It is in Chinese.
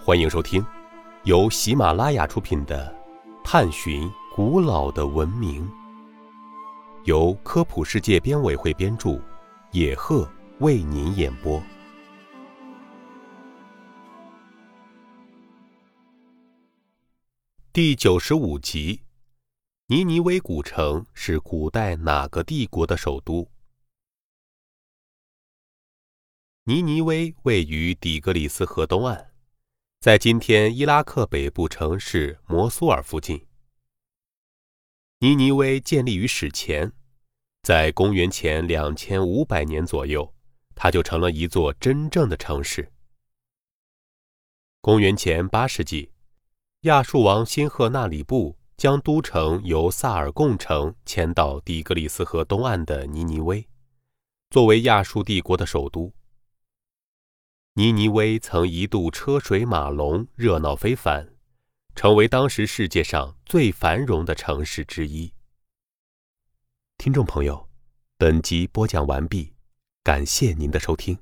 欢迎收听由喜马拉雅出品的《探寻古老的文明》，由科普世界编委会编著，野鹤为您演播。第九十五集：尼尼微古城是古代哪个帝国的首都？尼尼微位于底格里斯河东岸，在今天伊拉克北部城市摩苏尔附近。尼尼微建立于史前，在公元前两千五百年左右，它就成了一座真正的城市。公元前八世纪，亚述王辛赫纳里布将都城由萨尔贡城迁到底格里斯河东岸的尼尼微，作为亚述帝国的首都。尼尼微曾一度车水马龙、热闹非凡，成为当时世界上最繁荣的城市之一。听众朋友，本集播讲完毕，感谢您的收听。